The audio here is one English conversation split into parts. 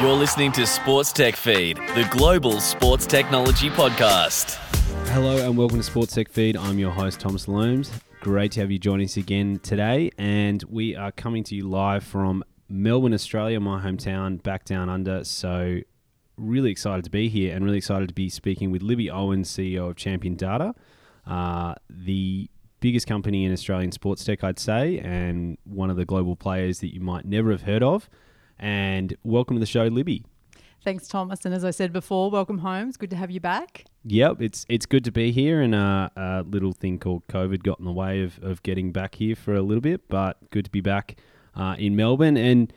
You're listening to Sports Tech Feed, the global sports technology podcast. Hello and welcome to Sports Tech Feed. I'm your host, Thomas Looms. Great to have you join us again today. And we are coming to you live from Melbourne, Australia, my hometown, back down under. So, really excited to be here and really excited to be speaking with Libby Owen, CEO of Champion Data, uh, the biggest company in Australian sports tech, I'd say, and one of the global players that you might never have heard of. And welcome to the show, Libby. Thanks, Thomas. And as I said before, welcome home. It's good to have you back. Yep, it's it's good to be here, and uh, a little thing called COVID got in the way of, of getting back here for a little bit, but good to be back uh, in Melbourne. And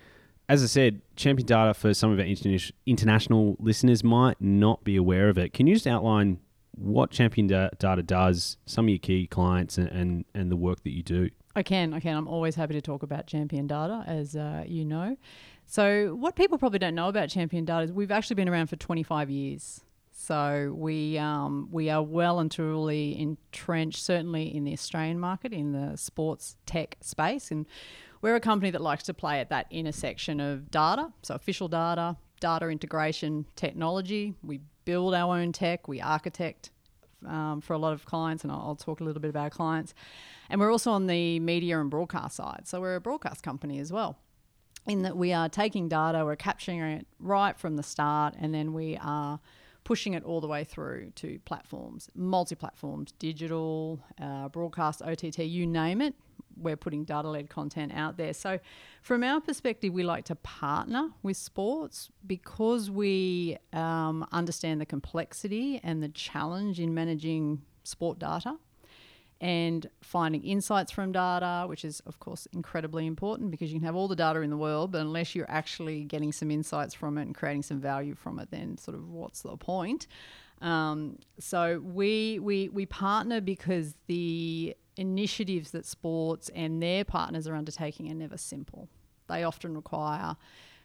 as I said, Champion Data for some of our interna- international listeners might not be aware of it. Can you just outline what Champion da- Data does, some of your key clients, and, and, and the work that you do? I can, I can. I'm always happy to talk about Champion Data, as uh, you know. So, what people probably don't know about Champion Data is we've actually been around for 25 years. So we um, we are well and truly entrenched, certainly in the Australian market, in the sports tech space, and we're a company that likes to play at that intersection of data, so official data, data integration, technology. We build our own tech, we architect um, for a lot of clients, and I'll, I'll talk a little bit about our clients. And we're also on the media and broadcast side, so we're a broadcast company as well in that we are taking data, we're capturing it right from the start, and then we are pushing it all the way through to platforms, multi platforms, digital, uh, broadcast, OTT, you name it. We're putting data led content out there. So, from our perspective, we like to partner with sports because we um, understand the complexity and the challenge in managing sport data and finding insights from data, which is, of course, incredibly important because you can have all the data in the world, but unless you're actually getting some insights from it and creating some value from it, then sort of what's the point? Um, so we, we, we partner because the initiatives that sports and their partners are undertaking are never simple. They often require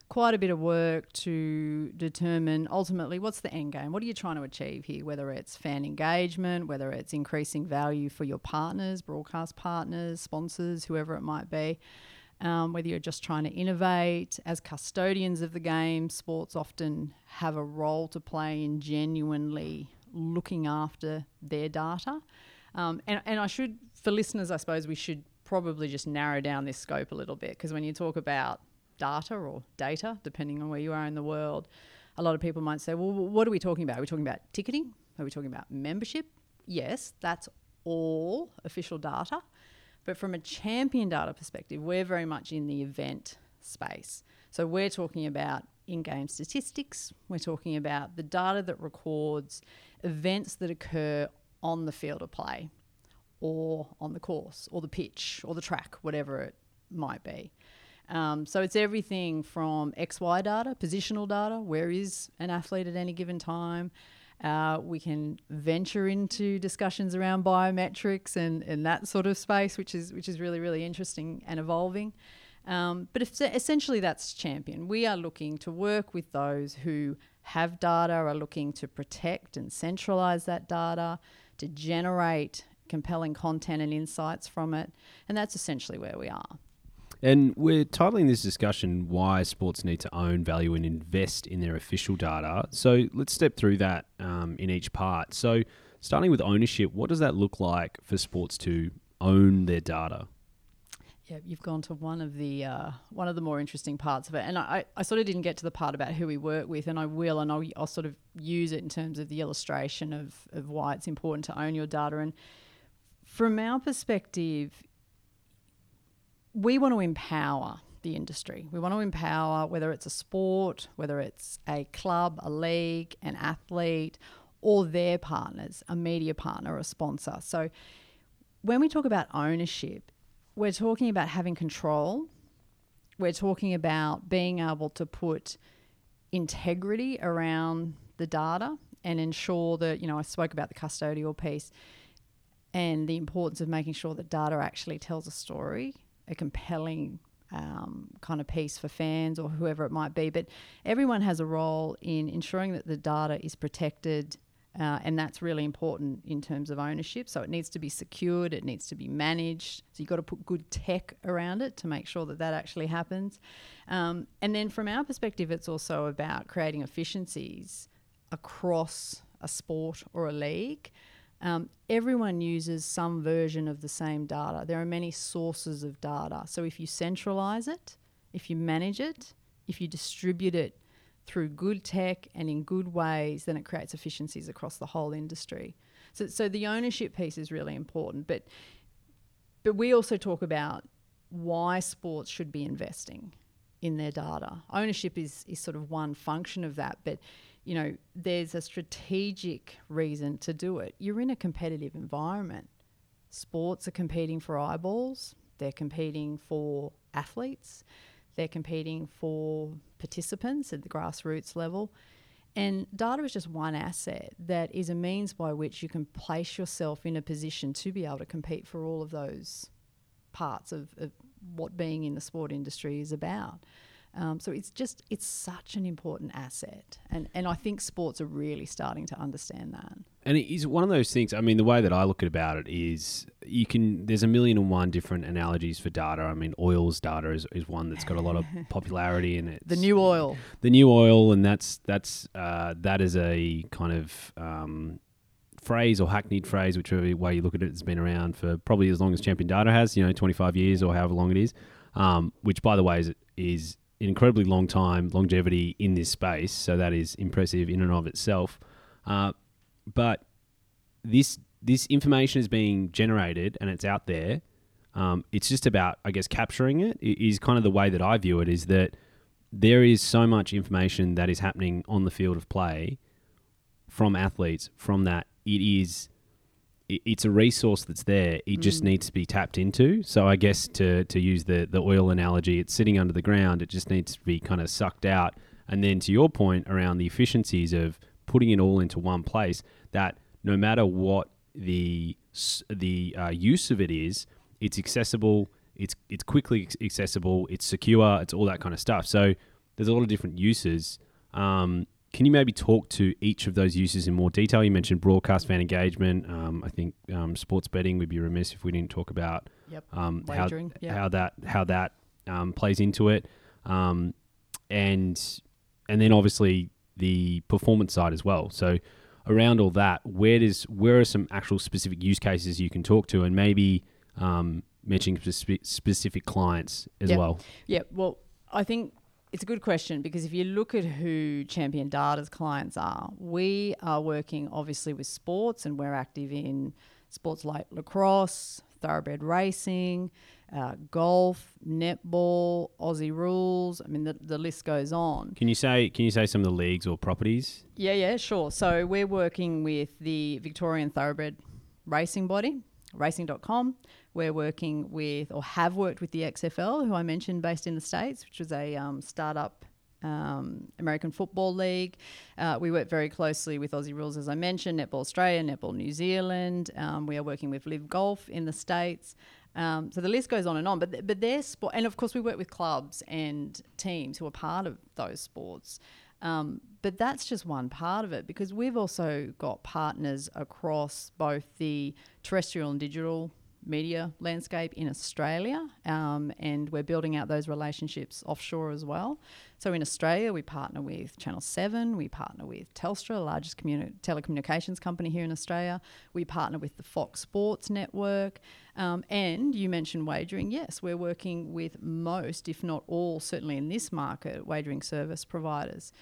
quite a bit of work to determine ultimately what's the end game. What are you trying to achieve here? Whether it's fan engagement, whether it's increasing value for your partners, broadcast partners, sponsors, whoever it might be. Um, whether you're just trying to innovate as custodians of the game, sports often have a role to play in genuinely looking after their data. Um, and, and I should, for listeners, I suppose we should probably just narrow down this scope a little bit because when you talk about data or data, depending on where you are in the world, a lot of people might say, well, what are we talking about? Are we talking about ticketing? Are we talking about membership? Yes, that's all official data. But from a champion data perspective, we're very much in the event space. So we're talking about in game statistics, we're talking about the data that records events that occur on the field of play or on the course or the pitch or the track, whatever it might be. Um, so it's everything from XY data, positional data, where is an athlete at any given time. Uh, we can venture into discussions around biometrics and, and that sort of space, which is which is really really interesting and evolving. Um, but essentially, that's champion. We are looking to work with those who have data, are looking to protect and centralize that data, to generate compelling content and insights from it, and that's essentially where we are. And we're titling this discussion Why Sports Need to Own, Value, and Invest in Their Official Data. So let's step through that um, in each part. So, starting with ownership, what does that look like for sports to own their data? Yeah, you've gone to one of the uh, one of the more interesting parts of it, and I, I sort of didn't get to the part about who we work with, and I will, and I'll, I'll sort of use it in terms of the illustration of of why it's important to own your data. And from our perspective, we want to empower the industry. We want to empower whether it's a sport, whether it's a club, a league, an athlete, or their partners, a media partner, a sponsor. So when we talk about ownership, we're talking about having control. We're talking about being able to put integrity around the data and ensure that, you know, I spoke about the custodial piece and the importance of making sure that data actually tells a story a compelling um, kind of piece for fans or whoever it might be. But everyone has a role in ensuring that the data is protected Uh, and that's really important in terms of ownership. So it needs to be secured, it needs to be managed. So you've got to put good tech around it to make sure that that actually happens. Um, and then from our perspective, it's also about creating efficiencies across a sport or a league. Um, everyone uses some version of the same data. There are many sources of data. So if you centralize it, if you manage it, if you distribute it through good tech and in good ways, then it creates efficiencies across the whole industry. So, so the ownership piece is really important. But, but we also talk about why sports should be investing in their data. Ownership is, is sort of one function of that, but you know, there's a strategic reason to do it. You're in a competitive environment. Sports are competing for eyeballs, they're competing for athletes, they're competing for participants at the grassroots level. And data is just one asset that is a means by which you can place yourself in a position to be able to compete for all of those parts of, of what being in the sport industry is about. Um, so it's just it's such an important asset, and and I think sports are really starting to understand that. And it is one of those things. I mean, the way that I look at about it is you can. There's a million and one different analogies for data. I mean, oil's data is, is one that's got a lot of popularity in it. The new oil. The new oil, and that's that's uh, that is a kind of. Um, phrase or hackneyed phrase, whichever way you look at it, has been around for probably as long as Champion Data has, you know, 25 years or however long it is. Um, which, by the way, is, is incredibly long time longevity in this space, so that is impressive in and of itself. Uh, but this this information is being generated and it's out there. Um, it's just about, I guess, capturing it. Is kind of the way that I view it. Is that there is so much information that is happening on the field of play from athletes. From that, it is it's a resource that's there. It just mm. needs to be tapped into. So I guess to to use the the oil analogy, it's sitting under the ground. It just needs to be kind of sucked out. And then to your point around the efficiencies of putting it all into one place, that no matter what the the uh, use of it is, it's accessible. It's it's quickly accessible. It's secure. It's all that kind of stuff. So there's a lot of different uses. Um, can you maybe talk to each of those uses in more detail? You mentioned broadcast fan engagement. Um, I think um, sports betting would be remiss if we didn't talk about yep. um, how, yep. how that how that um, plays into it, um, and and then obviously the performance side as well. So around all that, where does where are some actual specific use cases you can talk to, and maybe um, mentioning specific clients as yep. well? Yeah. Well, I think it's a good question because if you look at who Champion Data's clients are, we are working obviously with sports and we're active in sports like lacrosse, thoroughbred racing, uh, golf, netball, Aussie rules. I mean, the, the list goes on. Can you say Can you say some of the leagues or properties? Yeah, yeah, sure. So we're working with the Victorian Thoroughbred Racing Body, racing.com. We're working with, or have worked with the XFL, who I mentioned, based in the States, which was a um, startup um, American Football League. Uh, we work very closely with Aussie Rules, as I mentioned, Netball Australia, Netball New Zealand. Um, we are working with Live Golf in the States. Um, so the list goes on and on. But, but their sport, and of course, we work with clubs and teams who are part of those sports. Um, but that's just one part of it because we've also got partners across both the terrestrial and digital media landscape in Australia, um, and we're building out those relationships offshore as well. So in Australia, we partner with Channel 7, we partner with Telstra, the largest communi- telecommunications company here in Australia, we partner with the Fox Sports Network, um, and you mentioned wagering. Yes, we're working with most, if not all, certainly in this market, wagering service providers.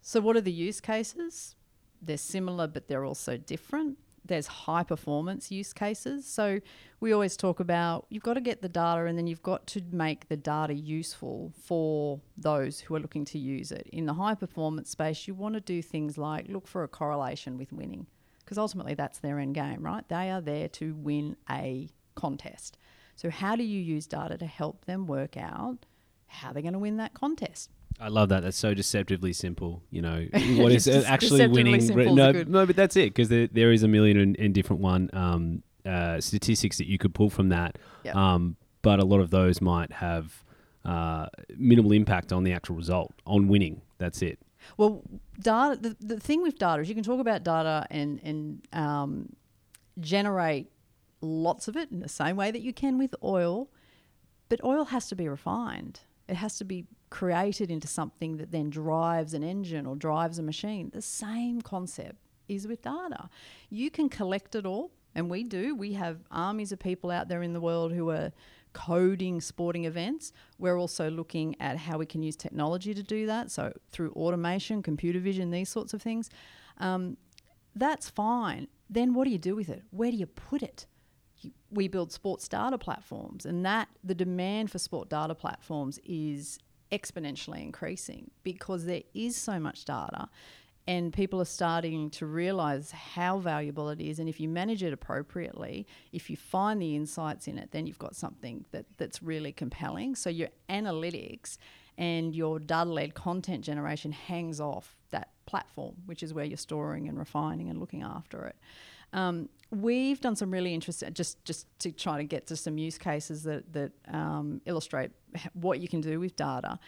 So, what are the use cases? They're similar, but they're also different there's high performance use cases. So we always talk about you've got to get the data and then you've got to make the data useful for those who are looking to use it. In the high performance space, you want to do things like look for a correlation with winning because ultimately that's their end game, right? They are there to win a contest. So how do you use data to help them work out how they're going to win that contest? I love that. That's so deceptively simple. You know, what is actually winning? No, no, but that's it because there, there is a million and, and different one um, uh, statistics that you could pull from that. Yep. Um, but a lot of those might have uh, minimal impact on the actual result on winning. That's it. Well, data. The, the thing with data is you can talk about data and and um, generate lots of it in the same way that you can with oil, but oil has to be refined. It has to be created into something that then drives an engine or drives a machine. The same concept is with data. You can collect it all, and we do. We have armies of people out there in the world who are coding sporting events. We're also looking at how we can use technology to do that. So, through automation, computer vision, these sorts of things. Um, that's fine. Then, what do you do with it? Where do you put it? we build sports data platforms, and that the demand for sport data platforms is exponentially increasing because there is so much data and people are starting to realize how valuable it is. And if you manage it appropriately if you find the insights in it then you've got something that, that's really compelling. So your analytics and your data-led content generation hangs off that platform which is where you're storing and refining and looking after it um, we've done some really interesting just just to try to get to some use cases that that um, illustrate what you can do with data.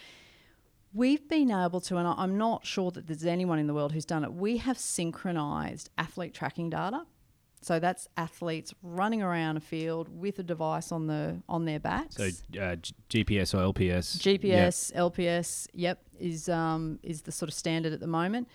We've been able to, and I'm not sure that there's anyone in the world who's done it. We have synchronized athlete tracking data. So that's athletes running around a field with a device on the on their backs. So uh, GPS or LPS. GPS, yep. LPS, yep, is um, is the sort of standard at the moment.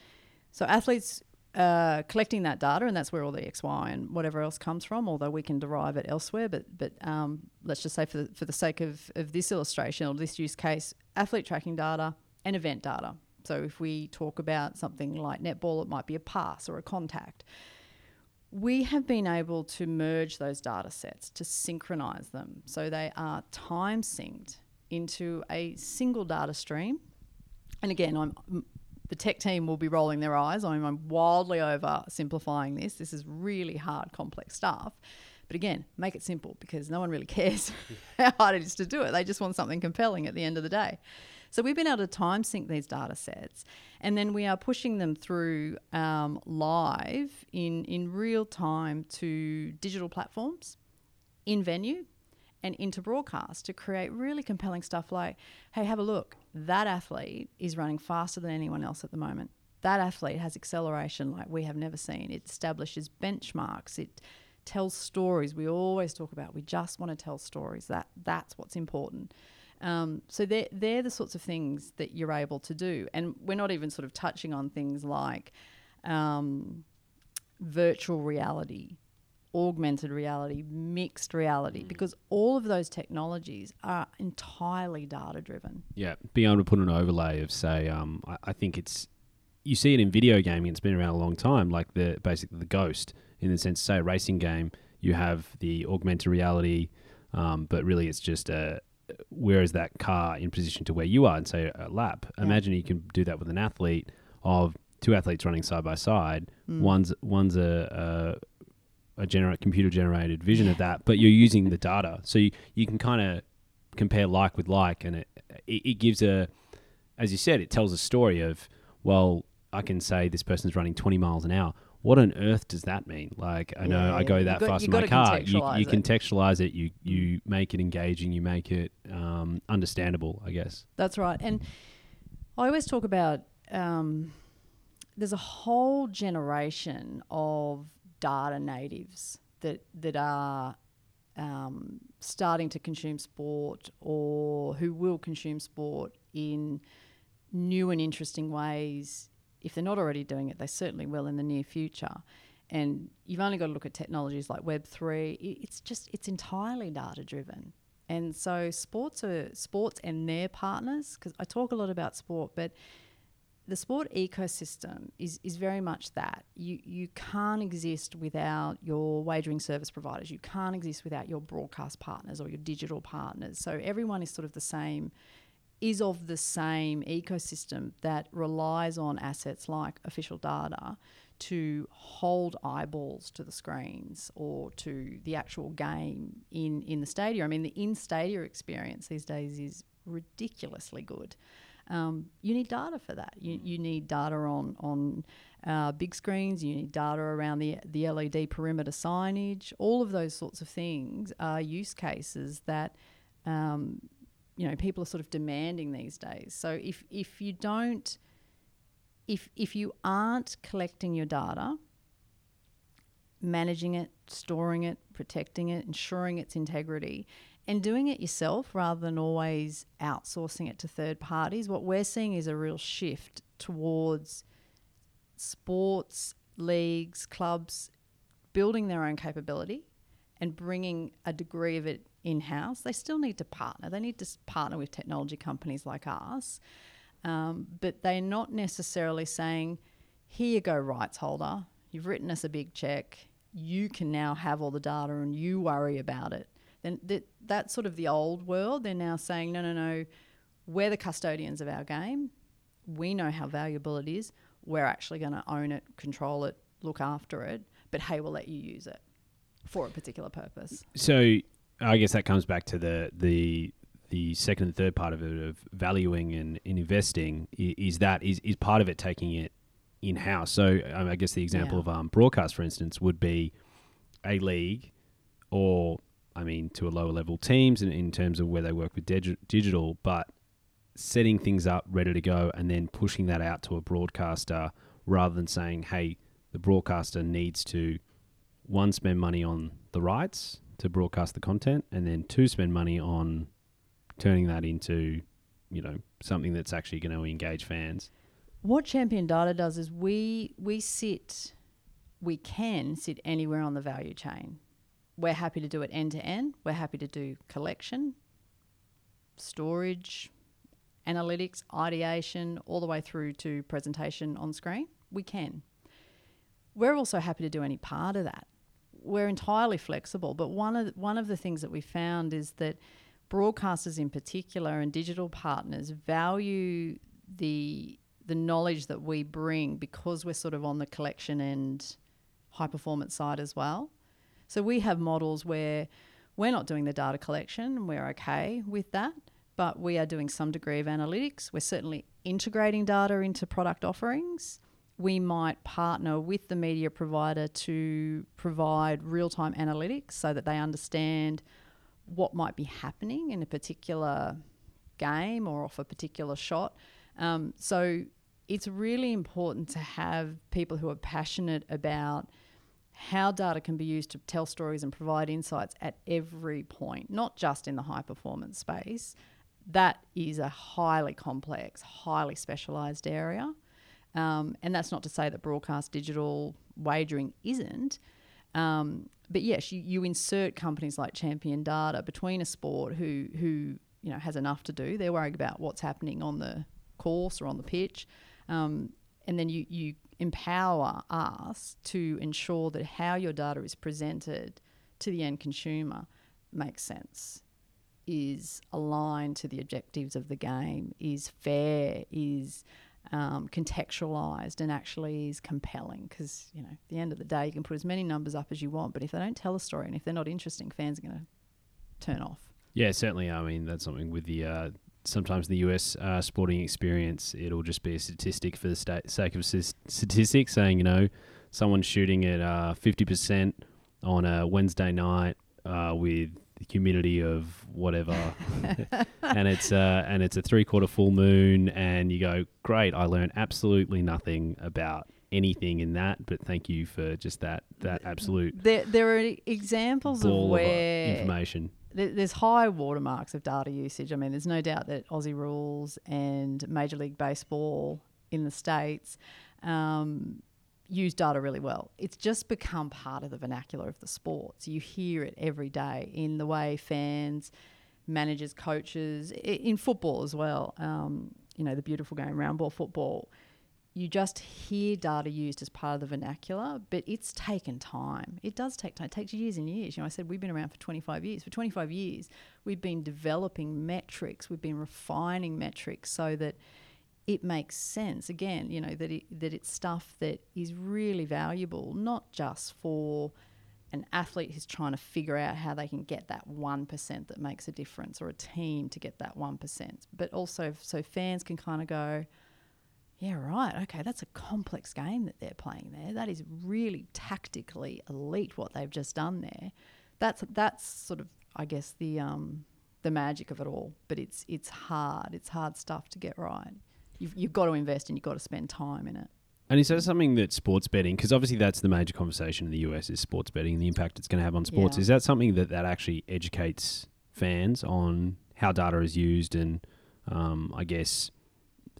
So athletes uh, collecting that data, and that's where all the XY and whatever else comes from. Although we can derive it elsewhere, but but um, let's just say for the, for the sake of, of this illustration or this use case, athlete tracking data and event data. So if we talk about something like netball, it might be a pass or a contact. We have been able to merge those data sets to synchronize them so they are time synced into a single data stream. And again, I'm the tech team will be rolling their eyes. I mean, I'm wildly oversimplifying this. This is really hard, complex stuff. But again, make it simple because no one really cares how hard it is to do it. They just want something compelling at the end of the day. So we've been able to time sync these data sets, and then we are pushing them through um, live in in real time to digital platforms, in venue, and into broadcast to create really compelling stuff like, hey, have a look. That athlete is running faster than anyone else at the moment. That athlete has acceleration like we have never seen. It establishes benchmarks. It tells stories. We always talk about we just want to tell stories. That that's what's important. Um, so they're, they're the sorts of things that you're able to do. And we're not even sort of touching on things like um, virtual reality augmented reality, mixed reality, mm. because all of those technologies are entirely data driven. Yeah, being able to put an overlay of, say, um, I, I, think it's you see it in video gaming. It's been around a long time, like the basically the Ghost, in the sense, say, a racing game. You have the augmented reality, um, but really it's just a where is that car in position to where you are, and say a lap. Yeah. Imagine you can do that with an athlete of two athletes running side by side. Mm. One's one's a, a a gener- computer generated vision of that, but you're using the data, so you, you can kind of compare like with like, and it, it, it gives a, as you said, it tells a story of well, I can say this person's running 20 miles an hour. What on earth does that mean? Like, I know I go that got, fast in my car. You, you contextualize it. You you make it engaging. You make it um, understandable. I guess that's right. And I always talk about um, there's a whole generation of data natives that that are um, starting to consume sport or who will consume sport in new and interesting ways. If they're not already doing it, they certainly will in the near future. And you've only got to look at technologies like Web three. It's just it's entirely data driven. And so sports are sports and their partners because I talk a lot about sport, but the sport ecosystem is, is very much that. You, you can't exist without your wagering service providers. You can't exist without your broadcast partners or your digital partners. So everyone is sort of the same, is of the same ecosystem that relies on assets like official data to hold eyeballs to the screens or to the actual game in, in the stadium. I mean, the in stadium experience these days is ridiculously good. Um, you need data for that. You, you need data on on uh, big screens. You need data around the the LED perimeter signage. All of those sorts of things are use cases that um, you know people are sort of demanding these days. So if if you don't if if you aren't collecting your data, managing it, storing it, protecting it, ensuring its integrity, and doing it yourself rather than always outsourcing it to third parties, what we're seeing is a real shift towards sports, leagues, clubs building their own capability and bringing a degree of it in house. They still need to partner, they need to partner with technology companies like us, um, but they're not necessarily saying, here you go, rights holder, you've written us a big check. You can now have all the data and you worry about it then that, that's sort of the old world. They're now saying, no, no, no, we're the custodians of our game. We know how valuable it is. We're actually going to own it, control it, look after it. But hey, we'll let you use it for a particular purpose. So I guess that comes back to the the the second and third part of it of valuing and, and investing is that is, is part of it taking it in house. So um, I guess the example yeah. of um, broadcast, for instance, would be a league or I mean, to a lower level teams in, in terms of where they work with dig- digital, but setting things up ready to go and then pushing that out to a broadcaster rather than saying, hey, the broadcaster needs to one spend money on the rights to broadcast the content and then two spend money on turning that into you know something that's actually going to engage fans. What champion data does is we we sit we can sit anywhere on the value chain we're happy to do it end to end. We're happy to do collection, storage, analytics, ideation, all the way through to presentation on screen. We can. We're also happy to do any part of that. We're entirely flexible, but one of the, one of the things that we found is that broadcasters in particular and digital partners value the the knowledge that we bring because we're sort of on the collection and high performance side as well. So we have models where we're not doing the data collection, and we're okay with that, but we are doing some degree of analytics. We're certainly integrating data into product offerings. We might partner with the media provider to provide real time analytics so that they understand what might be happening in a particular game or off a particular shot. Um, so it's really important to have people who are passionate about how data can be used to tell stories and provide insights at every point, not just in the high performance space. That is a highly complex, highly specialized area. Um, and that's not to say that broadcast digital wagering isn't. Um, but yes, you, you insert companies like Champion Data between a sport who who you know has enough to do. They're worried about what's happening on the course or on the pitch, um, and then you you empower us to ensure that how your data is presented to the end consumer makes sense, is aligned to the objectives of the game, is fair, is um, contextualized, and actually is compelling. Because you know, at the end of the day, you can put as many numbers up as you want, but if they don't tell a story and if they're not interesting, fans are going to turn off. Yeah, certainly. I mean, that's something with the uh, sometimes the US uh, sporting experience, it'll just be a statistic for the sta- sake of statistics, saying you know someone's shooting at uh, fifty uh, percent on a Wednesday night uh, with the humidity of whatever, and it's uh, and it's a three quarter full moon, and you go, great, I learned absolutely nothing about anything in that, but thank you for just that that absolute. There, there are examples of where of information there's high watermarks of data usage. I mean, there's no doubt that Aussie rules and Major League Baseball in the States um, use data really well. It's just become part of the vernacular of the sports. You hear it every day in the way fans, managers, coaches, in football as well. Um, you know, the beautiful game, round ball football you just hear data used as part of the vernacular, but it's taken time. It does take time. It takes years and years. You know, I said we've been around for 25 years. For 25 years, we've been developing metrics. We've been refining metrics so that it makes sense. Again, you know that it, that it's stuff that is really valuable, not just for an athlete who's trying to figure out how they can get that 1% that makes a difference or a team to get that 1%, but also so fans can kind of go, yeah, right. Okay, that's a complex game that they're playing there. That is really tactically elite what they've just done there. That's that's sort of I guess the um, the magic of it all. But it's it's hard. It's hard stuff to get right. you've, you've got to invest and you've got to spend time in it. And is that something that sports betting, because obviously that's the major conversation in the US is sports betting and the impact it's going to have on sports. Yeah. Is that something that that actually educates fans on how data is used and, um, I guess,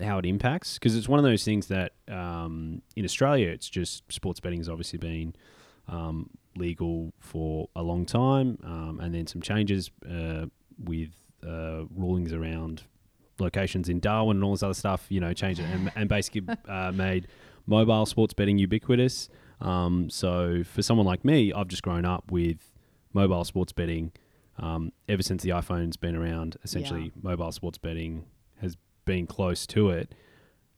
how it impacts? Because it's one of those things that um, in Australia, it's just sports betting has obviously been um, legal for a long time, um, and then some changes uh, with uh, rulings around locations in Darwin and all this other stuff, you know, changed it and, and basically uh, made mobile sports betting ubiquitous. Um, so for someone like me, I've just grown up with mobile sports betting um, ever since the iPhone's been around. Essentially, mobile sports betting has been close to it.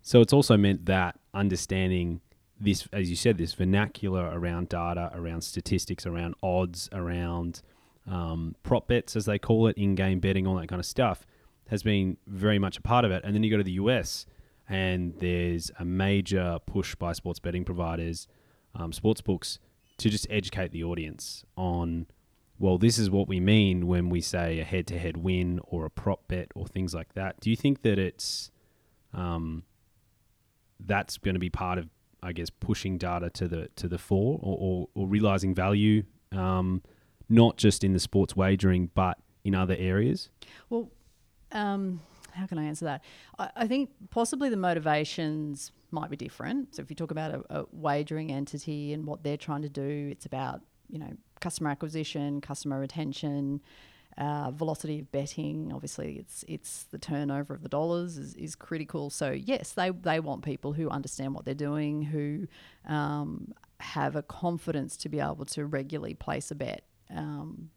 So it's also meant that understanding this, as you said, this vernacular around data, around statistics, around odds, around um, prop bets, as they call it, in-game betting, all that kind of stuff, has been very much a part of it. And then you go to the US, and there's a major push by sports betting providers, um, sports books, to just educate the audience on, well, this is what we mean when we say a head-to-head win or a prop bet or things like that. Do you think that it's um, that's going to be part of, I guess, pushing data to the to the fore or, or, or realizing value, um, not just in the sports wagering, but in other areas? Well, um, how can I answer that? I, I think possibly the motivations might be different. So if you talk about a, a wagering entity and what they're trying to do, it's about you know customer acquisition, customer retention, uh, velocity of betting. Obviously, it's it's the turnover of the dollars is, is critical. So yes, they they want people who understand what they're doing, who um, have a confidence to be able to regularly place a bet um,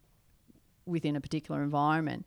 within a particular environment.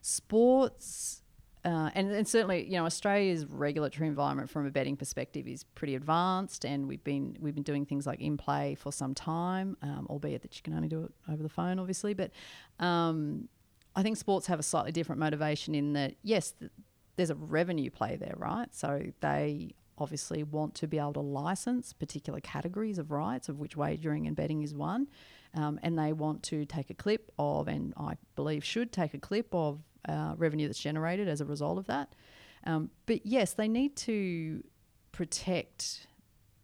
Sports. Uh, and, and certainly, you know, Australia's regulatory environment from a betting perspective is pretty advanced, and we've been we've been doing things like in play for some time, um, albeit that you can only do it over the phone, obviously. But um, I think sports have a slightly different motivation in that, yes, th- there's a revenue play there, right? So they obviously want to be able to license particular categories of rights, of which wagering and betting is one. Um, and they want to take a clip of, and I believe should take a clip of uh, revenue that's generated as a result of that. Um, but yes, they need to protect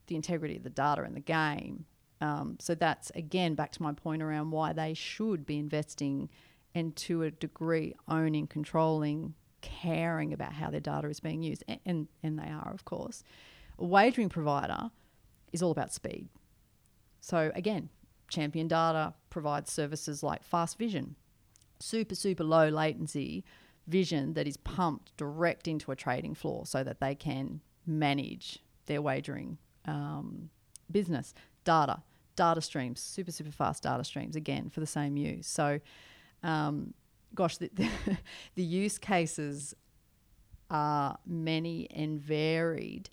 the integrity of the data in the game. Um, so that's again back to my point around why they should be investing and to a degree owning, controlling, caring about how their data is being used, and and, and they are of course. A wagering provider is all about speed. So again, Champion Data provides services like fast vision, super super low latency vision that is pumped direct into a trading floor so that they can manage their wagering um, business. Data data streams super super fast data streams again for the same use. So um, gosh the, the, the use cases are many and varied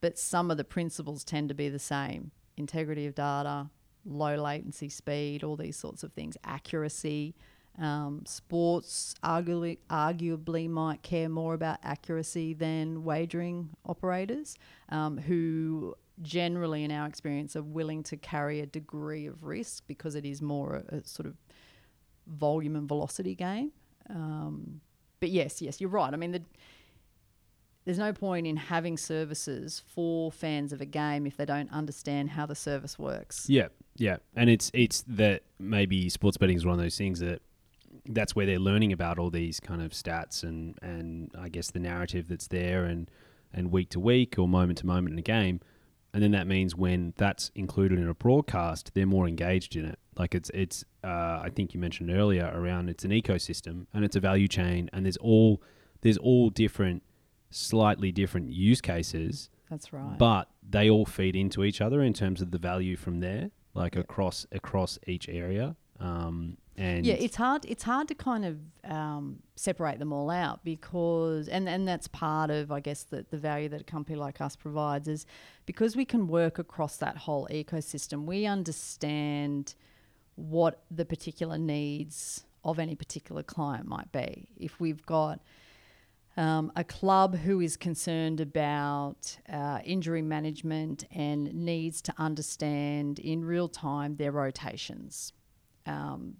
but some of the principles tend to be the same. Integrity of data low latency speed all these sorts of things accuracy um, sports arguably, arguably might care more about accuracy than wagering operators, um, who generally, in our experience, are willing to carry a degree of risk because it is more a, a sort of volume and velocity game. Um, but yes, yes, you're right. I mean, the, there's no point in having services for fans of a game if they don't understand how the service works. Yeah, yeah, and it's it's that maybe sports betting is one of those things that that's where they're learning about all these kind of stats and and I guess the narrative that's there and and week to week or moment to moment in a game, and then that means when that's included in a broadcast, they're more engaged in it. Like it's it's uh, I think you mentioned earlier around it's an ecosystem and it's a value chain and there's all there's all different slightly different use cases That's right. but they all feed into each other in terms of the value from there like Yeah. across across each area um, and yeah, it's hard. It's hard to kind of um, separate them all out because, and and that's part of, I guess, the the value that a company like us provides is because we can work across that whole ecosystem. We understand what the particular needs of any particular client might be. If we've got um, a club who is concerned about uh, injury management and needs to understand in real time their rotations. Um,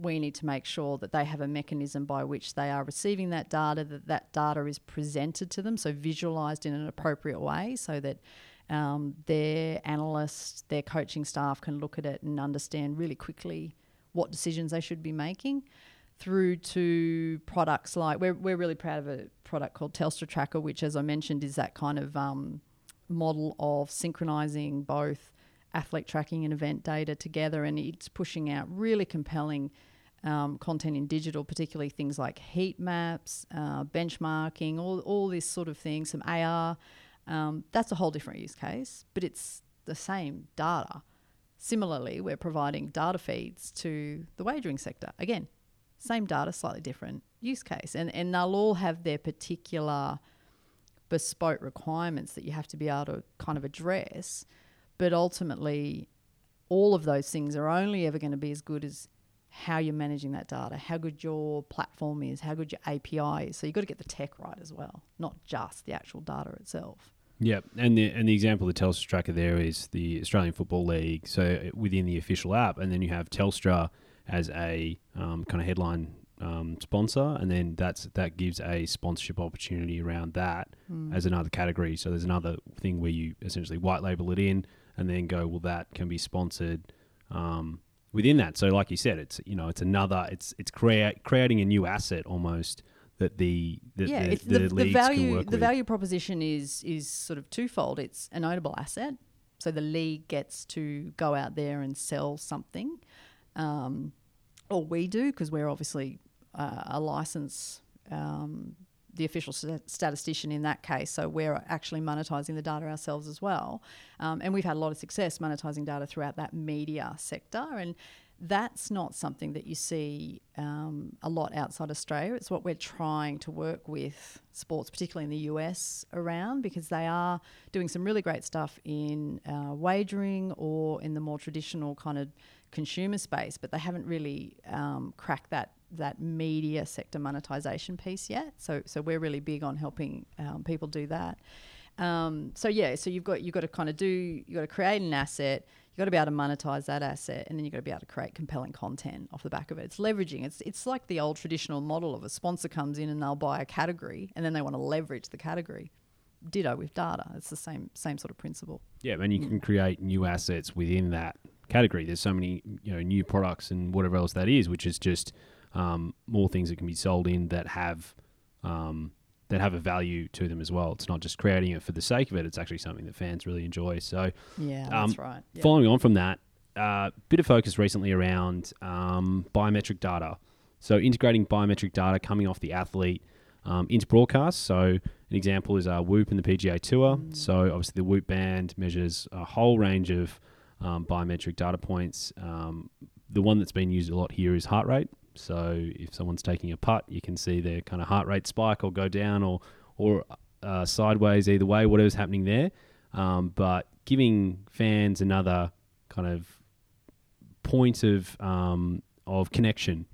we need to make sure that they have a mechanism by which they are receiving that data, that that data is presented to them, so visualized in an appropriate way, so that um, their analysts, their coaching staff can look at it and understand really quickly what decisions they should be making. Through to products like we're we're really proud of a product called Telstra Tracker, which, as I mentioned, is that kind of um, model of synchronizing both athlete tracking and event data together, and it's pushing out really compelling um, content in digital, particularly things like heat maps, uh, benchmarking, all, all this sort of thing, some AR. Um, that's a whole different use case, but it's the same data. Similarly, we're providing data feeds to the wagering sector. Again, same data, slightly different use case. And, and they'll all have their particular bespoke requirements that you have to be able to kind of address. But ultimately, all of those things are only ever going to be as good as how you're managing that data, how good your platform is, how good your API is. So you've got to get the tech right as well, not just the actual data itself. Yeah, and the and the example of the Telstra tracker there is the Australian Football League. So within the official app, and then you have Telstra as a um, kind of headline um, sponsor, and then that's that gives a sponsorship opportunity around that mm. as another category. So there's another thing where you essentially white label it in, and then go, well, that can be sponsored um, within that. So, like you said, it's you know, it's another, it's it's create creating a new asset almost that the, the yeah, the, the, the, the value the with. value proposition is is sort of twofold. It's a notable asset, so the league gets to go out there and sell something, um, or we do because we're obviously uh, a license. Um, the official statistician in that case. So we're actually monetizing the data ourselves as well. Um, and we've had a lot of success monetizing data throughout that media sector. And that's not something that you see um, a lot outside Australia. It's what we're trying to work with sports, particularly in the US, around because they are doing some really great stuff in uh, wagering or in the more traditional kind of consumer space, but they haven't really um, cracked that that media sector monetization piece yet. So so we're really big on helping um, people do that. Um, so yeah, so you've got you've got to kind of do you've got to create an asset you've got to be able to monetize that asset and then you've got to be able to create compelling content off the back of it. It's leveraging. It's it's like the old traditional model of a sponsor comes in and they'll buy a category and then they want to leverage the category. Ditto with data. It's the same same sort of principle. Yeah, and you mm. can create new assets within that category. There's so many you know new products and whatever else that is, which is just um, more things that can be sold in that have um, that have a value to them as well. It's not just creating it for the sake of it. It's actually something that fans really enjoy. So yeah, um, that's right. Yep. Following on from that, a uh, bit of focus recently around um, biometric data. So integrating biometric data coming off the athlete um, into broadcast. So an example is uh, Whoop and the PGA Tour. Mm. So obviously the Whoop band measures a whole range of um, biometric data points. Um, the one that's been used a lot here is heart rate. So if someone's taking a putt, you can see their kind of heart rate spike or go down or or uh, sideways either way, whatever's happening there. Um, but giving fans another kind of point of um, of connection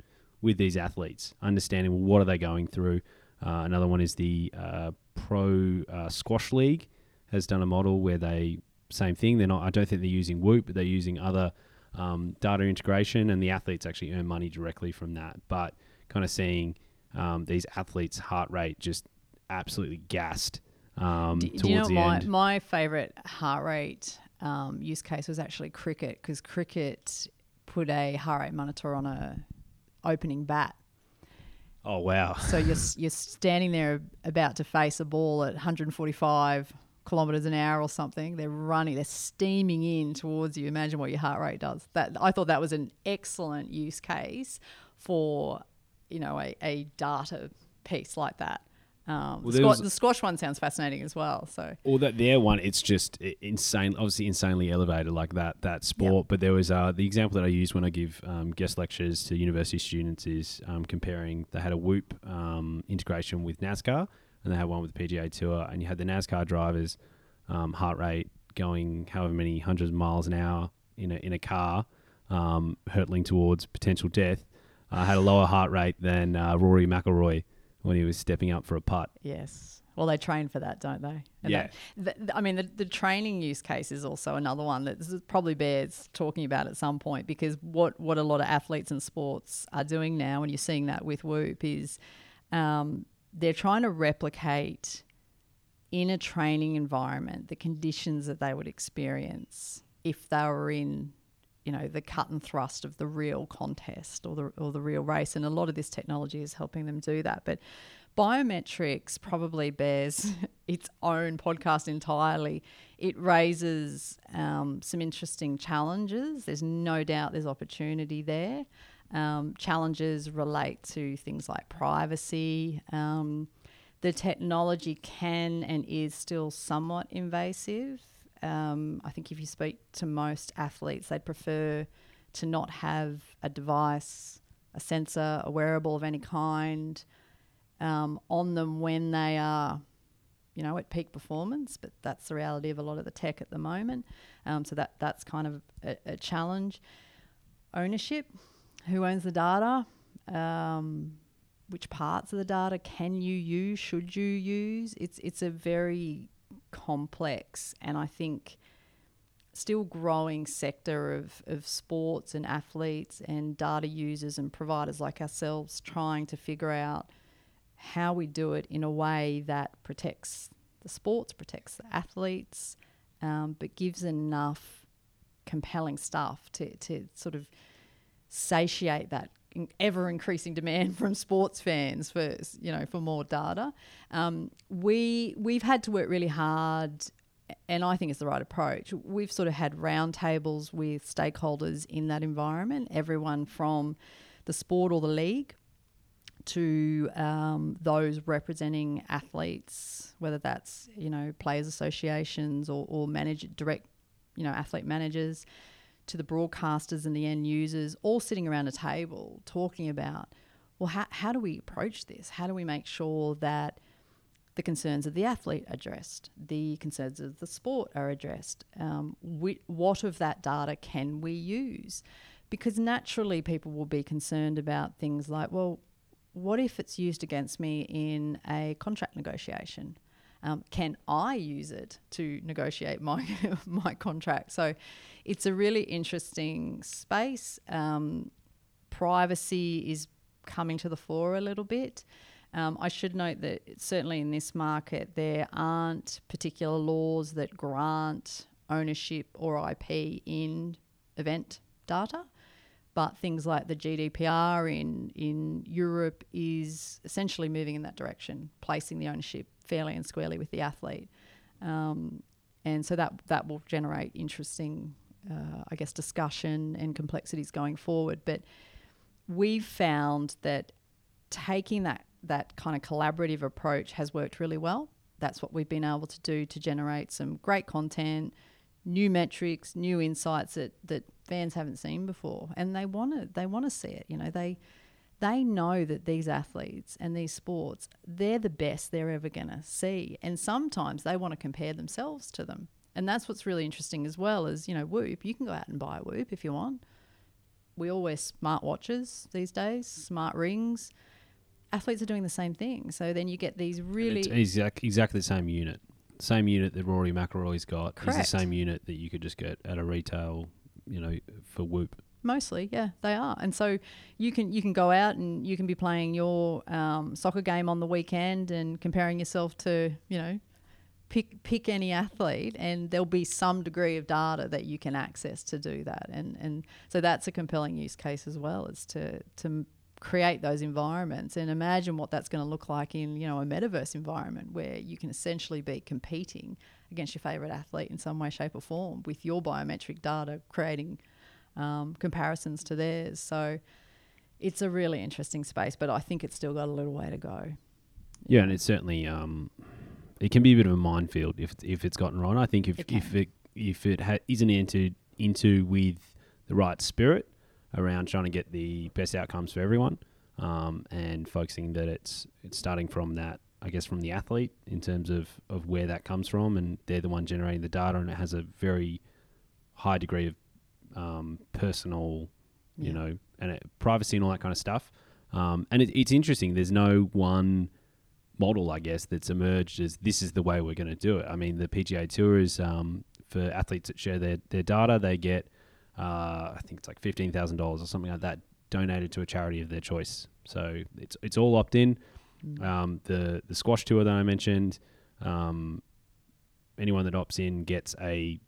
with these athletes, understanding what are they going through. Uh, another one is the uh, Pro uh, Squash League has done a model where they same thing. They're not. I don't think they're using Whoop, but they're using other um, data integration, and the athletes actually earn money directly from that. But kind of seeing um, these athletes' heart rate just absolutely gassed um, do, towards do you know the my, end. My favorite heart rate um, use case was actually cricket because cricket put a heart rate monitor on a opening bat. Oh wow! So you're you're standing there about to face a ball at 145 kilometers an hour or something. They're running, they're steaming in towards you. Imagine what your heart rate does. That I thought that was an excellent use case for, you know, a, a data piece like that. Um, well, the, squash, the, squash, one sounds fascinating as well. So, well, that their one, it's just insane, obviously insanely elevated like that that sport. Yep. But there was uh, the example that I use when I give um, guest lectures to university students is um, comparing. They had a Whoop um, integration with NASCAR, and they had one with the PGA Tour, and you had the NASCAR drivers' um, heart rate going however many hundreds of miles an hour in a in a car, um, hurtling towards potential death. Uh, had a lower heart rate than uh, Rory McIlroy when he was stepping up for a putt. Yes. Well, they train for that, don't they? And Yeah. that- th- I mean, the, the training use case is also another one that probably bears talking about at some point because what, what a lot of athletes and sports are doing now, and you're seeing that with Whoop, is um, they're trying to replicate in a training environment the conditions that they would experience if they were in you know the cut and thrust of the real contest or the or the real race. And a lot of this technology is helping them do that. But biometrics probably bears its own podcast entirely. It raises um, some interesting challenges. There's no doubt there's opportunity there um, challenges relate to things like privacy um, the technology can and is still somewhat invasive. Um, I think if you speak to most athletes, they'd prefer to not have a device, a sensor, a wearable of any kind um, on them when they are, you know, at peak performance. But that's the reality of a lot of the tech at the moment. Um, so that that's kind of a, a challenge. Ownership, who owns the data? Um, which parts of the data can you use should you use it's it's a very complex and i think still growing sector of, of sports and athletes and data users and providers like ourselves trying to figure out how we do it in a way that protects the sports protects the athletes um, but gives enough compelling stuff to, to sort of satiate that ever increasing demand from sports fans for you know for more data. Um, we we've had to work really hard, and I think it's the right approach. We've sort of had roundtables with stakeholders in that environment, everyone from the sport or the league to um, those representing athletes, whether that's you know players associations or, or manage direct you know athlete managers to the broadcasters and the end users, all sitting around a table talking about, well, how, how do we approach this? How do we make sure that the concerns of the athlete are addressed, the concerns of the sport are addressed? Um, we, what of that data can we use? Because naturally, people will be concerned about things like, well, what if it's used against me in a contract negotiation? Um, can I use it to negotiate my my contract? So it's a really interesting space. Um, privacy is coming to the fore a little bit. Um, I should note that certainly in this market, there aren't particular laws that grant ownership or IP in event data. But things like the GDPR in, in Europe is essentially moving in that direction, placing the ownership fairly and squarely with the athlete. Um, and so that, that will generate interesting, uh, I guess, discussion and complexities going forward. But we've found that taking that, that kind of collaborative approach has worked really well. That's what we've been able to do to generate some great content, new metrics, new insights that, that fans haven't seen before, and they want to they want to see it. You know, they they know that these athletes and these sports they're the best they're ever going to see, and sometimes they want to compare themselves to them, and that's what's really interesting as well. Is you know, Whoop, you can go out and buy a Whoop if you want. We all wear smart watches these days, smart rings. Athletes are doing the same thing, so then you get these really It's exact, exactly the same unit. Same unit that Rory McIlroy's got Correct. is the same unit that you could just get at a retail, you know, for Whoop. Mostly, yeah, they are, and so you can you can go out and you can be playing your um, soccer game on the weekend and comparing yourself to you know pick pick any athlete, and there'll be some degree of data that you can access to do that, and and so that's a compelling use case as well, is to to create those environments and imagine what that's going to look like in you know a metaverse environment where you can essentially be competing against your favorite athlete in some way, shape, or form with your biometric data, creating um, comparisons to theirs. So it's a really interesting space, but I think it's still got a little way to go. Yeah, and it's certainly um, it can be a bit of a minefield if if it's gotten wrong. I think if It if it if it ha- isn't entered into with the right spirit around trying to get the best outcomes for everyone, um, and focusing that it's it's starting from that I guess from the athlete in terms of of where that comes from, and they're the one generating the data, and it has a very high degree of um, personal, you Yeah. know, and it, privacy and all that kind of stuff. Um, and it, it's interesting. There's no one model, I guess, that's emerged as this is the way we're going to do it. I mean, the PGA Tour is um, for athletes that share their, their data, they get, uh, I think it's like $15,000 or something like that donated to a charity of their choice. So it's, it's all opt in. Um, the, the squash tour that I mentioned, um, anyone that opts in gets a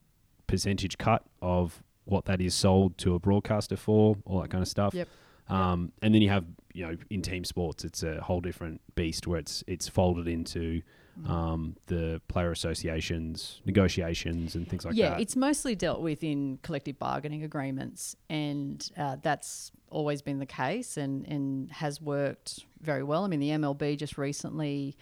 percentage cut of what that is sold to a broadcaster for, all that kind of stuff. Yep. Um, and then you have you know in team sports, it's a whole different beast where it's it's folded into. Um, the player associations, negotiations, and things like yeah, that. Yeah, it's mostly dealt with in collective bargaining agreements, and uh, that's always been the case and, and has worked very well. I mean, the MLB just recently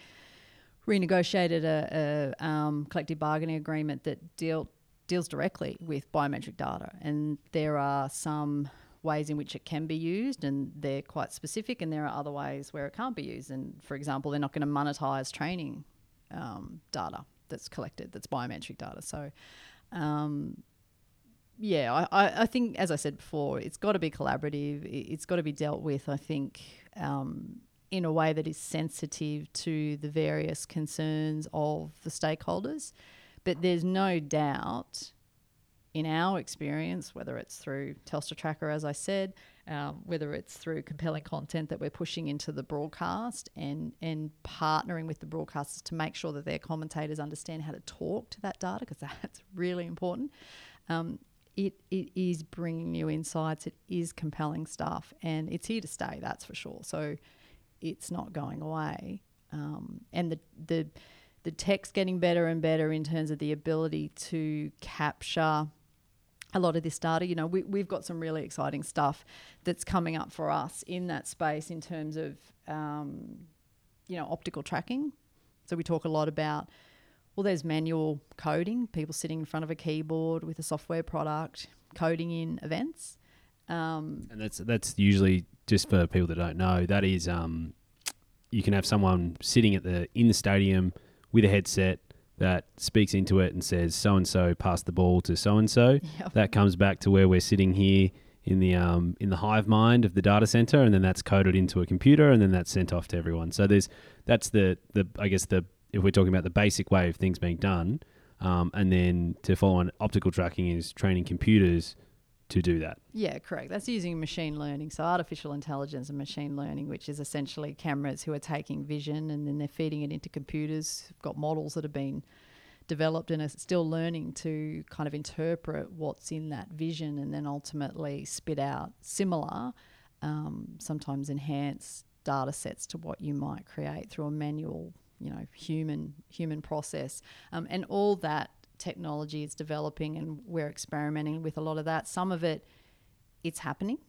renegotiated a, a um, collective bargaining agreement that deal, deals directly with biometric data, and there are some ways in which it can be used, and they're quite specific, and there are other ways where it can't be used. And for example, they're not going to monetize training um, data that's collected, that's biometric data. So, um, yeah, I, I, think, as I said before, it's got to be collaborative. It- It's got to be dealt with, I think, um, in a way that is sensitive to the various concerns of the stakeholders. But there's no doubt, in our experience, whether it's through Telstra Tracker, as I said, um, whether it's through compelling content that we're pushing into the broadcast and, and partnering with the broadcasters to make sure that their commentators understand how to talk to that data, because that's really important. Um, it, it is bringing new insights. It is compelling stuff, and it's here to stay. That's for sure. So, it's not going away. Um, and the the the tech's getting better and better in terms of the ability to capture a lot of this data. You know, we, we've got some really exciting stuff that's coming up for us in that space in terms of, um, you know, optical tracking. So we talk a lot about, well, there's manual coding, people sitting in front of a keyboard with a software product, coding in events. Um, and that's that's usually just for people that don't know. That is, um, you can have someone sitting at the in the stadium with a headset that speaks into it and says, "So and so passed the ball to so and so." That comes back to where we're sitting here in the um, in the hive mind of the data center, and then that's coded into a computer, and then that's sent off to everyone. So there's that's the the I guess the if we're talking about the basic way of things being done, um, and then to follow on optical tracking is training computers to do that. Yeah, correct. That's using machine learning, so artificial intelligence and machine learning, which is essentially cameras who are taking vision and then they're feeding it into computers. We've got models that have been developed and are still learning to kind of interpret what's in that vision and then ultimately spit out similar, um, sometimes enhanced data sets to what you might create through a manual, you know, human human process, um, and all that technology is developing and we're experimenting with a lot of that. Some of it, it's happening.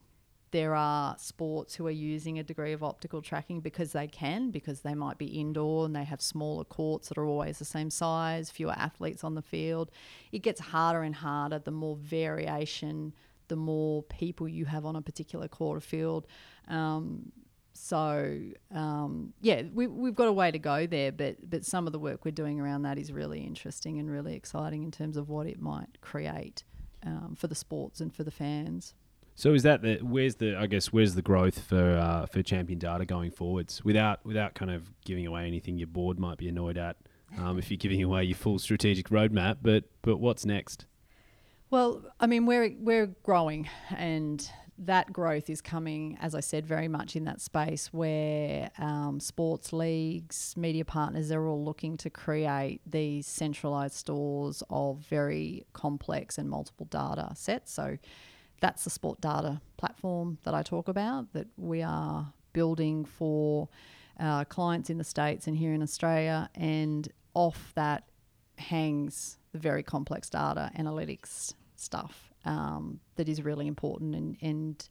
There are sports who are using a degree of optical tracking because they can, because they might be indoor and they have smaller courts that are always the same size, fewer athletes on the field. It gets harder and harder the more variation, the more people you have on a particular court field. Um, so um, yeah, we, we've got a way to go there, but but some of the work we're doing around that is really interesting and really exciting in terms of what it might create um, for the sports and for the fans. So is that the where's the I guess where's the growth for uh, for champion data going forwards without without kind of giving away anything your board might be annoyed at um, if you're giving away your full strategic roadmap, but but what's next? Well, I mean, we're we're growing, and that growth is coming, as I said, very much in that space where um, sports leagues, media partners they're all looking to create these centralized stores of very complex and multiple data sets. So that's the sport data platform that I talk about that we are building for uh, clients in the States and here in Australia. And off that hangs the very complex data analytics stuff um, that is really important. And, and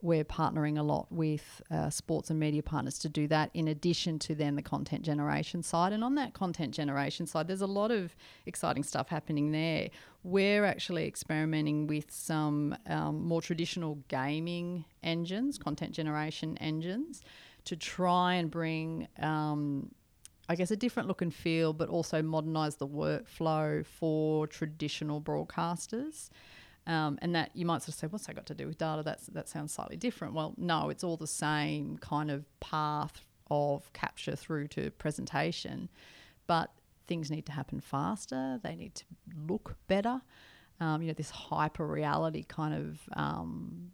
we're partnering a lot with uh, sports and media partners to do that, in addition to then the content generation side. And on that content generation side, there's a lot of exciting stuff happening there. We're actually experimenting with some um, more traditional gaming engines, content generation engines, to try and bring. Um, I guess a different look and feel, but also modernize the workflow for traditional broadcasters. Um, and that you might sort of say, what's that got to do with data? That's, that sounds slightly different. Well, no, it's all the same kind of path of capture through to presentation, but things need to happen faster. They need to look better. Um, you know, this hyper reality kind of um,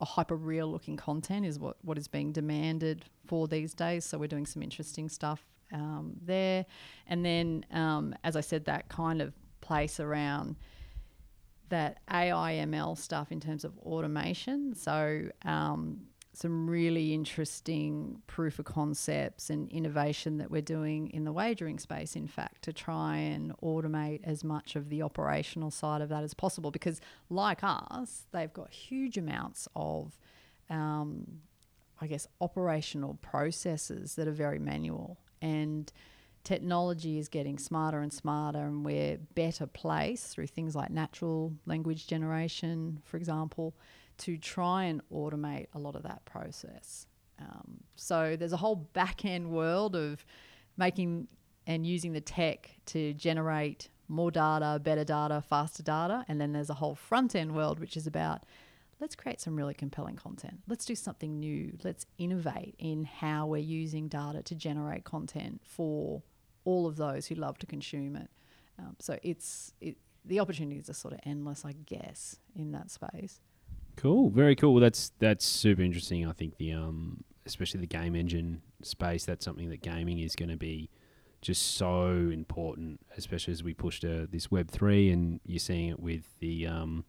a hyper real looking content is what, what is being demanded for these days. So we're doing some interesting stuff um, there. And then, um, as I said, that kind of place around that AIML stuff in terms of automation. So um, some really interesting proof of concepts and innovation that we're doing in the wagering space, in fact, to try and automate as much of the operational side of that as possible. Because, like us, they've got huge amounts of, um, I guess, operational processes that are very manual. And technology is getting smarter and smarter, and we're better placed through things like natural language generation, for example to try and automate a lot of that process. Um, so there's a whole back end world of making and using the tech to generate more data, better data, faster data. And then there's a whole front end world, which is about let's create some really compelling content. Let's do something new. Let's innovate in how we're using data to generate content for all of those who love to consume it. Um, so it's it, the opportunities are sort of endless, I guess, in that space. Cool, very cool. Well, that's that's super interesting. I think the um, especially the game engine space. That's something that gaming is going to be just so important, especially as we push to this Web three, and you're seeing it with the um,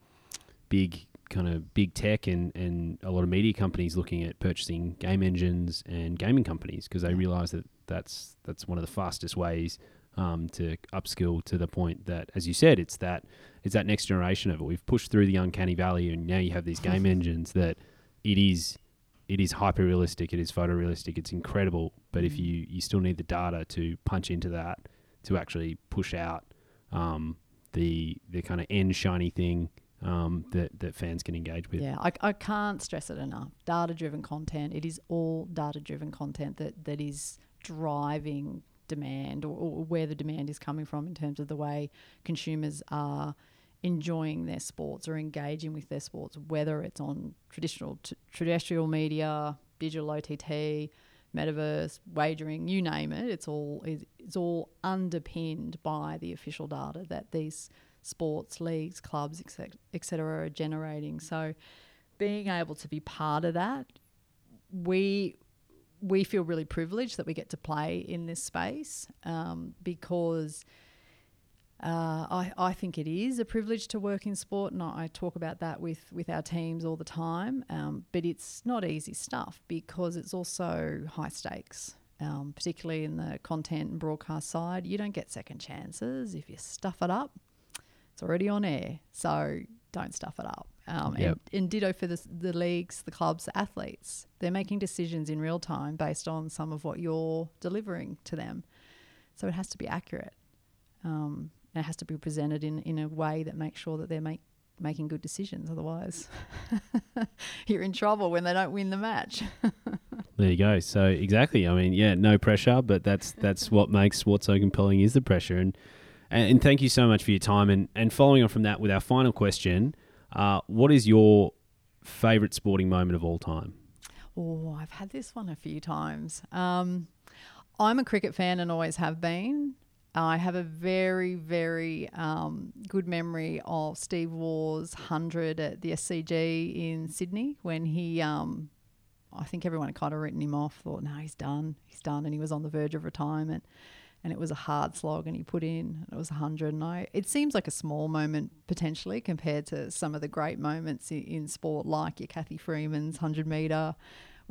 big kind of big tech and, and a lot of media companies looking at purchasing game engines and gaming companies because they realize that that's that's one of the fastest ways um, to upskill to the point that, as you said, it's that it's that next generation of it. We've pushed through the uncanny valley, and now you have these game engines that it is it is hyper realistic, it is photorealistic, it's incredible. But if mm. you you still need the data to punch into that to actually push out um, the the kind of end shiny thing um, that that fans can engage with. Yeah, I, I can't stress it enough. Data driven content. It is all data driven content that that is driving demand or, or, where the demand is coming from in terms of the way consumers are enjoying their sports or engaging with their sports, whether it's on traditional t- terrestrial media, digital OTT, metaverse, wagering, you name it. It's all it's all underpinned by the official data that these sports leagues, clubs, etc., are generating. So, being able to be part of that, we we feel really privileged that we get to play in this space um, because uh, I, I think it is a privilege to work in sport, and I, I talk about that with, with our teams all the time. Um, but it's not easy stuff because it's also high stakes, um, particularly in the content and broadcast side. You don't get second chances. If you stuff it up, it's already on air. So don't stuff it up. Um, yep. and, and, ditto for the, the leagues, the clubs, the athletes. They're making decisions in real time based on some of what you're delivering to them. So it has to be accurate. Um, it has to be presented in, in a way that makes sure that they're make, making good decisions. Otherwise, you're in trouble when they don't win the match. there you go. So exactly. I mean, yeah, no pressure, but that's that's what makes sports so compelling is the pressure. And, and and thank you so much for your time. And and following on from that, with our final question, uh, what is your favourite sporting moment of all time? Oh, I've had this one a few times. Um, I'm a cricket fan and always have been. I have a very, very um, good memory of Steve Waugh's 100 at the SCG in Sydney when he, um, I think everyone had kind of written him off, thought, no, he's done, he's done, and he was on the verge of retirement and it was a hard slog and he put in it was 100 and I it seems like a small moment potentially compared to some of the great moments in, in sport like your Cathy Freeman's 100 meter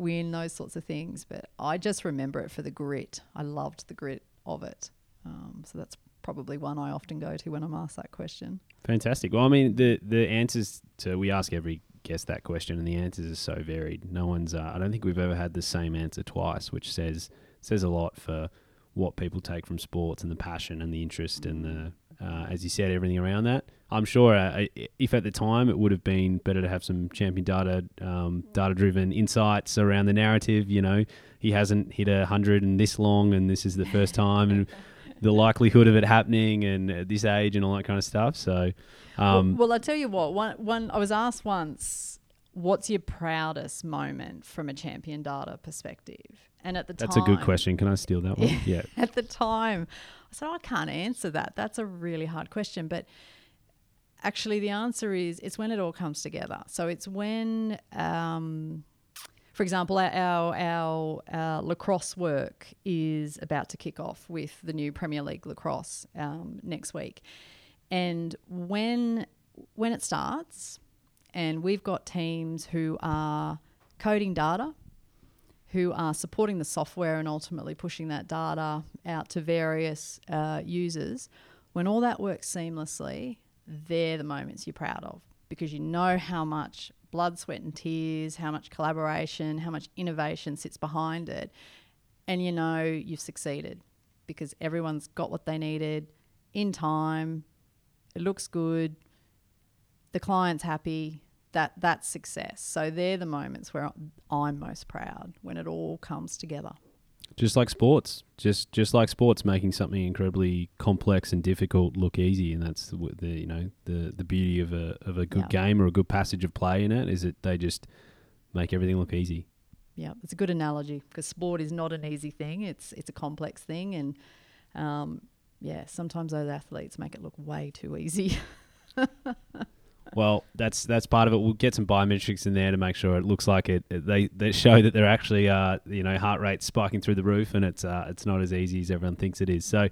win those sorts of things. But I just remember it for the grit. I loved the grit of it. Um, so that's probably one I often go to when I'm asked that question. Fantastic. Well I mean the the answers to we ask every guest that question and the answers are so varied. No one's uh, I don't think we've ever had the same answer twice which says says a lot for what people take from sports and the passion and the interest and the, uh, as you said, everything around that. I'm sure uh, if at the time it would have been better to have some champion data, um, data driven insights around the narrative. You know, he hasn't hit a hundred in this long, and this is the first time, and the likelihood of it happening, and at this age, and all that kind of stuff. So, um, well, well, I tell you what. One, one, I was asked once, "What's your proudest moment from a champion data perspective?" And at the time. That's time, a good question. Can I steal that one? yeah. at the time, I said, "Oh, I can't answer that. That's a really hard question. But actually, the answer is it's when it all comes together. So it's when, um, for example, our, our, our, our lacrosse work is about to kick off with the new Premier League lacrosse um, next week. And when, when it starts, and we've got teams who are coding data who are supporting the software and ultimately pushing that data out to various uh, users, when all that works seamlessly, they're the moments you're proud of because you know how much blood, sweat, and tears, how much collaboration, how much innovation sits behind it. And you know you've succeeded because everyone's got what they needed in time, it looks good, the client's happy, that that's success. So they're the moments where I'm most proud when it all comes together. Just like sports, just just like sports, making something incredibly complex and difficult look easy, and that's the, the you know the the beauty of a of a good Yeah. game or a good passage of play in it is that they just make everything look easy. Yeah, it's a good analogy because sport is not an easy thing. It's it's a complex thing, and um, yeah, sometimes those athletes make it look way too easy. Well, that's that's part of it. We'll get some biometrics in there to make sure it looks like it. it- they they show that they're actually uh you know heart rate spiking through the roof, and it's uh it's not as easy as everyone thinks it is. So,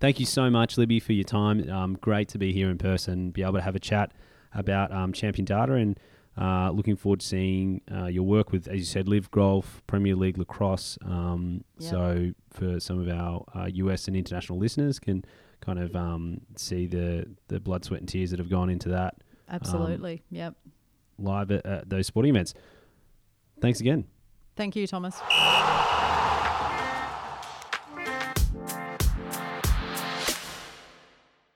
thank you so much, Libby, for your time. Um, great to be here in person, be able to have a chat about um, Champion Data, and uh, looking forward to seeing uh, your work with, as you said, LIV Golf, Premier League Lacrosse. Um, Yep. So, for some of our uh, US and international listeners, can kind of um, see the the blood, sweat, and tears that have gone into that Um, Absolutely. yep. live at, at those sporting events. Thanks again. Thank you, Thomas.